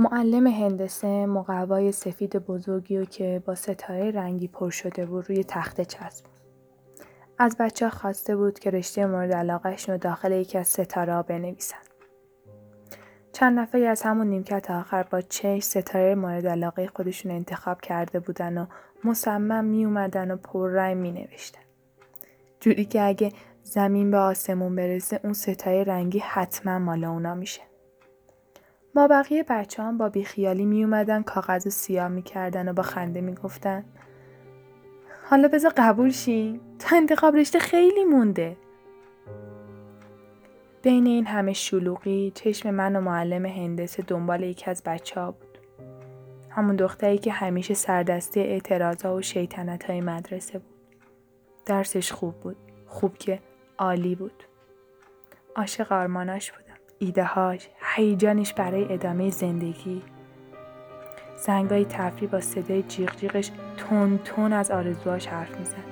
معلم هندسه مقوای سفید بزرگی و که با ستاره رنگی پر شده بود روی تخته چسب. از بچه خواسته بود که رشته مورد علاقهش رو داخل یکی از ستاره ها بنویسن. چند نفری از همون نیمکت آخر با چش ستاره مورد علاقه خودشون انتخاب کرده بودن و مصمم می اومدن و پررنگ می نوشتن. جوری که اگه زمین به آسمون برسه اون ستاره رنگی حتما مال اونا میشه. ما بقیه بچه هم با بیخیالی می اومدن کاغذ سیاه می کردن و با خنده می گفتن حالا بذار قبول شیم تا انتخاب رشته خیلی مونده. بین این همه شلوغی چشم من و معلم هندسه دنبال یکی از بچه ها بود. همون دختری که همیشه سردسته اعتراضا و شیطنت های مدرسه بود. درسش خوب بود. خوب که عالی بود. عاشق آرماناش بودم. ایدههاش، هیجانش برای ادامه زندگی. زنگای تفریح با صدای جیغ جیغش تون تون از آرزوهاش حرف می‌زد.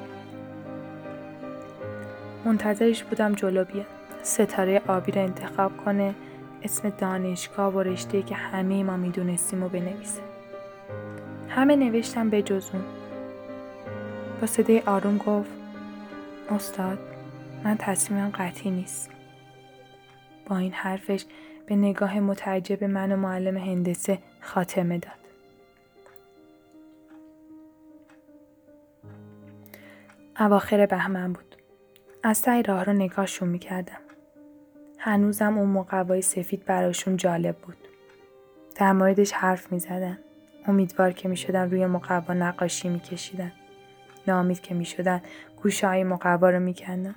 منتظرش بودم جلو بیاد. ستاره آبی رو انتخاب کنه اسم دانشگاه و رشته که همه ما می‌دونستیم و بنویسه. همه نوشتم به جز اون. با صدای آروم گفت استاد من تصمیمم قطعی نیست. با این حرفش به نگاه متعجب من و معلم هندسه خاتمه داد. اواخر بهمن بود. از تای راه رو نگاهشون می‌کردم. هنوزم اون مقوای سفید براشون جالب بود. در موردش حرف می زدن. امیدوار که می شدن روی مقوا نقاشی می کشیدن. نامید که می شدن گوشه های مقوا رو می کندن.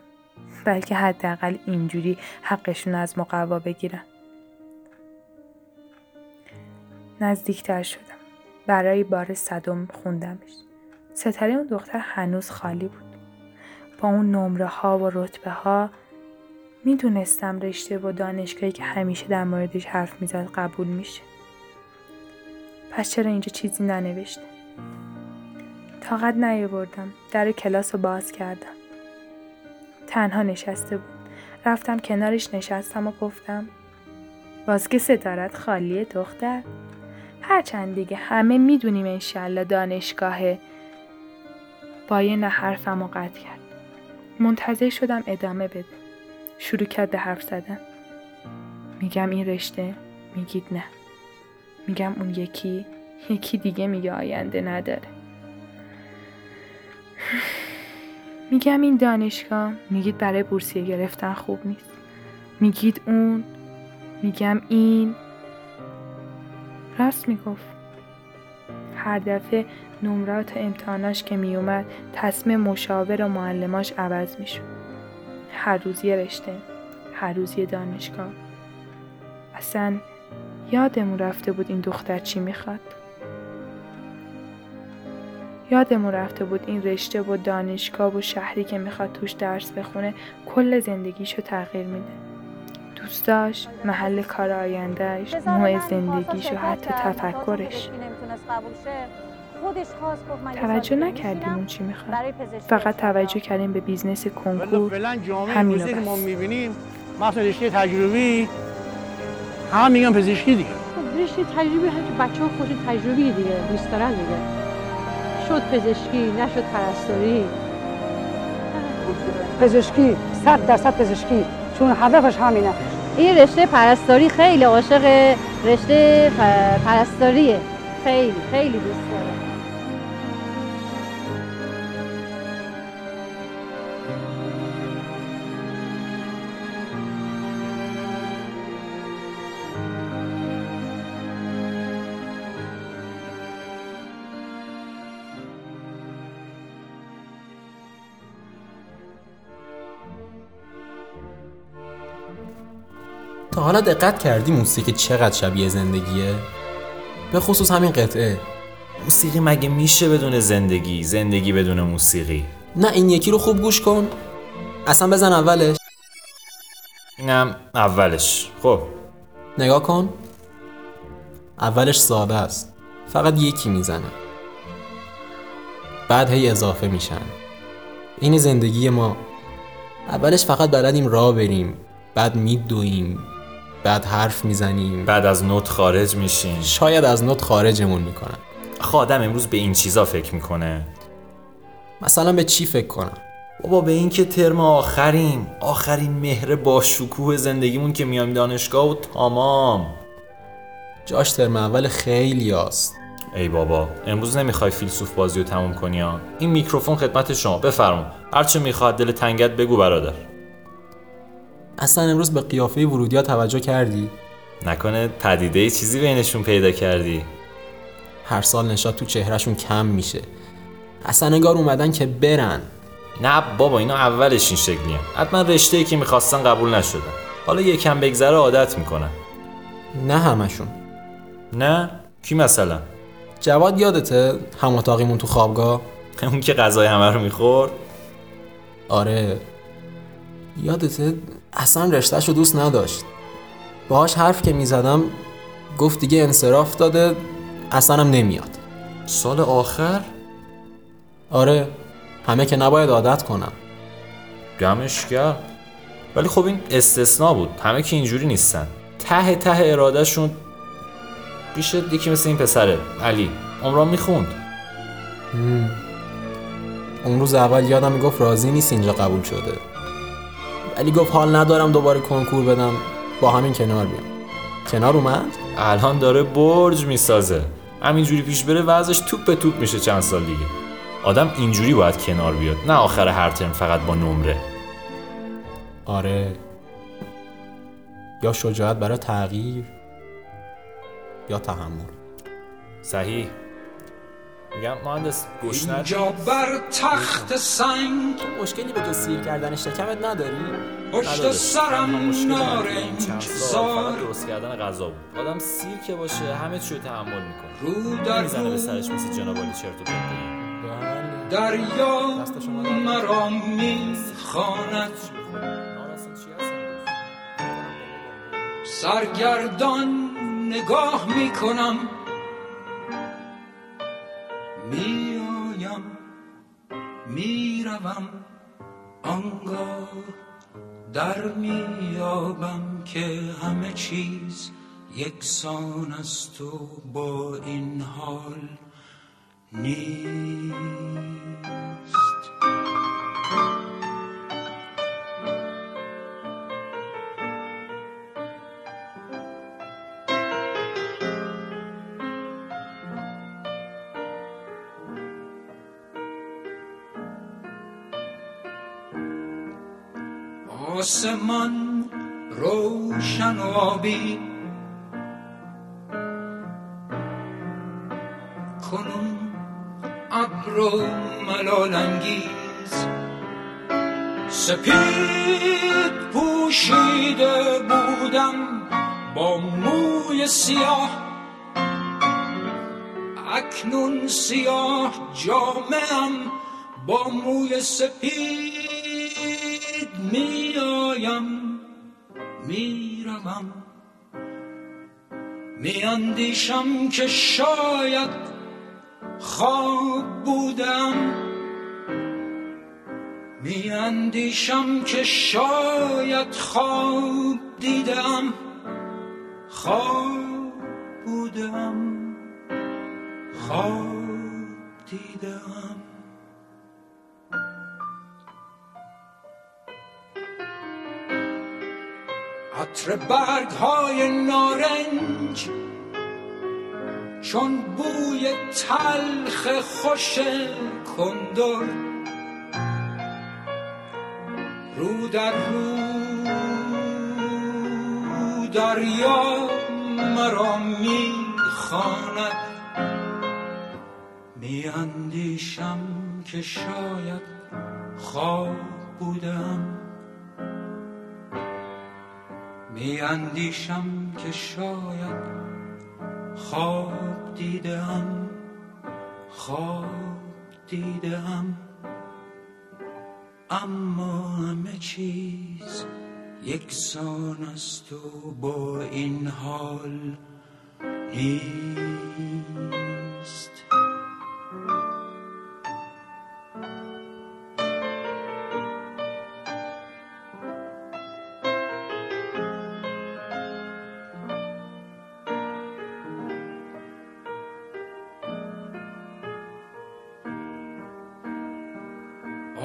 بلکه حداقل اینجوری حقشون از مقوا بگیرن. نزدیکتر شدم. برای بار صدم خوندمش. ستاره اون دختر هنوز خالی بود. با اون نمره ها و رتبه ها می‌دونستم رشته و دانشگاهی که همیشه در موردش حرف می‌زد قبول میشه. پس چرا اینجا چیزی ننوشته؟ طاقت نیاوردم. در کلاس رو باز کردم. تنها نشسته بود. رفتم کنارش نشستم و گفتم باز که ستارت خالیه دختر. هرچند دیگه همه می‌دونیم انشالله دانشگاهه. با یه نه حرفم قطع کرد. منتظر شدم ادامه بده. شروع کرد به حرف زدن. میگم این رشته میگید نه. میگم اون یکی یکی دیگه میگه آینده نداره. میگم این دانشگاه میگید برای بورسیه گرفتن خوب نیست. میگید اون میگم این راست می‌گفت. هر دفعه نمرات امتحاناش که میومد تصمیم مشاور و معلماش عوض می‌شد. هر روز یه رشته هر روز یه دانشگاه اصلا یادمون رفته بود این دختر چی می‌خواد یادمون رفته بود این رشته و دانشگاه و شهری که می‌خواد توش درس بخونه کل زندگیشو تغییر میده. دوست داشت محل کار آیندهش نوع زندگیش و حتی تفکرش. توجه نکردیم اون چی می‌خواد. فقط توجه کردیم به business کنکور. همین رو ما می‌بینیم مثلا رشته تجربی همه میگن پزشکی دیگه. خب رشته تجربی هم بچه ها خود تجربی دیگه دوست دارن دیگه. شد پزشکی نشد پرستاری. پزشکی صد درصد پزشکی چون هدفش همینه. این رشته پرستاری خیلی عاشق رشته پرستاریه. خیلی خیلی دوست داره تا حالا دقت کردی موسیقی چقدر شبیه زندگیه؟ به خصوص همین قطعه. موسیقی مگه میشه بدون زندگی؟ زندگی بدون موسیقی. نه این یکی رو خوب گوش کن. اصلا بزن اولش. اینم اولش. خب. نگاه کن. اولش ساده است. فقط یکی می‌زنه. بعد هی اضافه میشن. این زندگی ما. اولش فقط بلدیم راه بریم. بعد میدویم بعد حرف می‌زنیم. بعد از نوت خارج میشین شاید از نوت خارجمون می‌کنن. آخه آدم امروز به این چیزا فکر می‌کنه. مثلا به چی فکر کنم؟ بابا به این که ترم آخریم. آخرین مهر با شکوه زندگیمون که میام دانشگاه و تمام. جاش ترم اول خیلی هست ای بابا امروز نمی‌خوای فیلسوف بازی رو تموم کنی ها؟ این میکروفون خدمت شما. بفرما. هرچه می‌خواد دل تنگت بگو برادر. اصلا امروز به قیافه ورودی توجه کردی؟ نکنه پدیده چیزی بینشون پیدا کردی. هر سال نشاد تو چهرهشون کم میشه. اصلا نگار اومدن که برن. نه بابا اینا اولش این شکلی هم. حتما رشته ای که می‌خواستن قبول نشدن. حالا یکم بگذره عادت می‌کنن. نه همشون. نه؟ کی مثلا؟ جواد یادته هم اتاقیمون تو خوابگاه؟ اون که غذای همه رو می‌خورد؟ آره. یادته اصلا رشتهش رو دوست نداشت. باهاش حرف که می‌زدم گفت دیگه انصراف داده اصلا هم نمیاد. سال آخر؟ آره همه که نباید عادت کنم دمش کرد ولی خب این استثنا بود. همه که اینجوری نیستن. ته ته ارادهشون پیش یکی مثل این پسره علی. عمران می‌خوند. اون روز اول یادم می‌گفت راضی نیست اینجا قبول شده. ولی گفت حال ندارم دوباره کنکور بدم. با همین کنار بیام کنار اومد؟ الان داره برج می‌سازه. همینجوری پیش بره وضعش توپ به توپ میشه چند سال دیگه. آدم اینجوری باید کنار بیاد نه آخر هر ترم فقط با نمره. آره. یا شجاعت برای تغییر یا تحمل. صحیح. میگم مهندس گشنت اینجا بر تخت سنگ مشکلی به تو سیر کردن شکمت نداری؟ پشت. سرم نارنج زار درست کردن غذا بود آدم سیر که باشه همه چی رو تحمل می‌کنه رو در می‌زنه به رو سرش مثل جناب علی چرت و پرت. دریا. مرا می‌خواند؟ سرگردان نگاه می‌کنم می‌روم. آنگاه در میابم که همه چیز یکسان است و با این حال نیست. آسمان روشن و آبی. کنون ابر و ملال انگیز. سپید پوشیده بودم با موی سیاه. اکنون سیاه جامعم با موی سپید میایم می‌روم. میاندیشم که شاید خواب بودم. میاندیشم که شاید خواب دیدم. خواب بودم. خواب دیدم. عطر برگ های نارنج چون بوی تلخ خوش کندر. رو در رو دریا مرا می‌خواند. میاندیشم که شاید خواب بودم. میاندیشم که شاید خواب دیدم خواب دیدم اما همه چیز یکسان است و با این حال نیست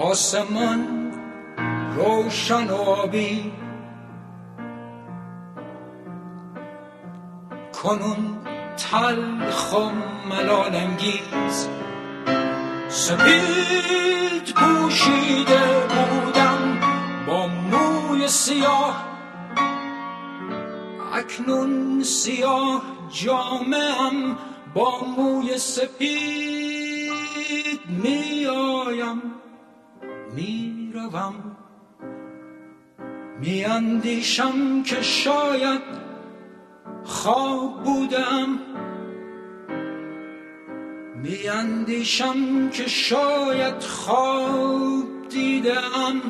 آسمان روشن و آبی. کنون تلخ و ملال انگیز. سپید پوشیده بودم با موی سیاه. اکنون سیاه جامعم با موی سپید میآیم. می‌روم. میاندیشم که شاید خواب بودم. میاندیشم که شاید خواب دیدم.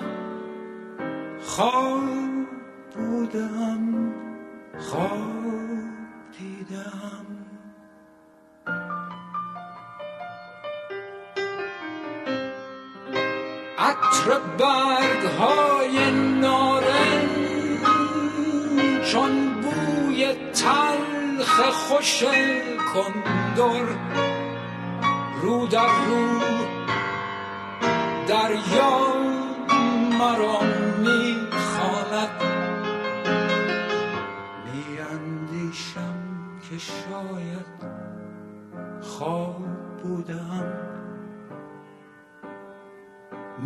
خواب بودم. خواب دیدم. عطر برگ های نارنج چون بوی تلخ خوش کندر رو در رو دریا مرا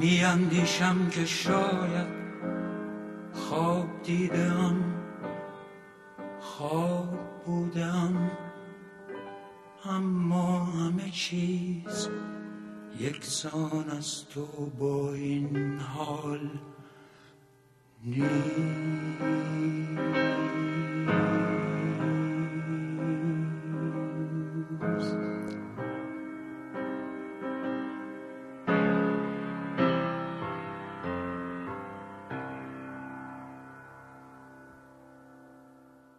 میاندیشم که شاید خواب دیدم خواب بودم. اما همه چیز یکسان است و با این حال نیست.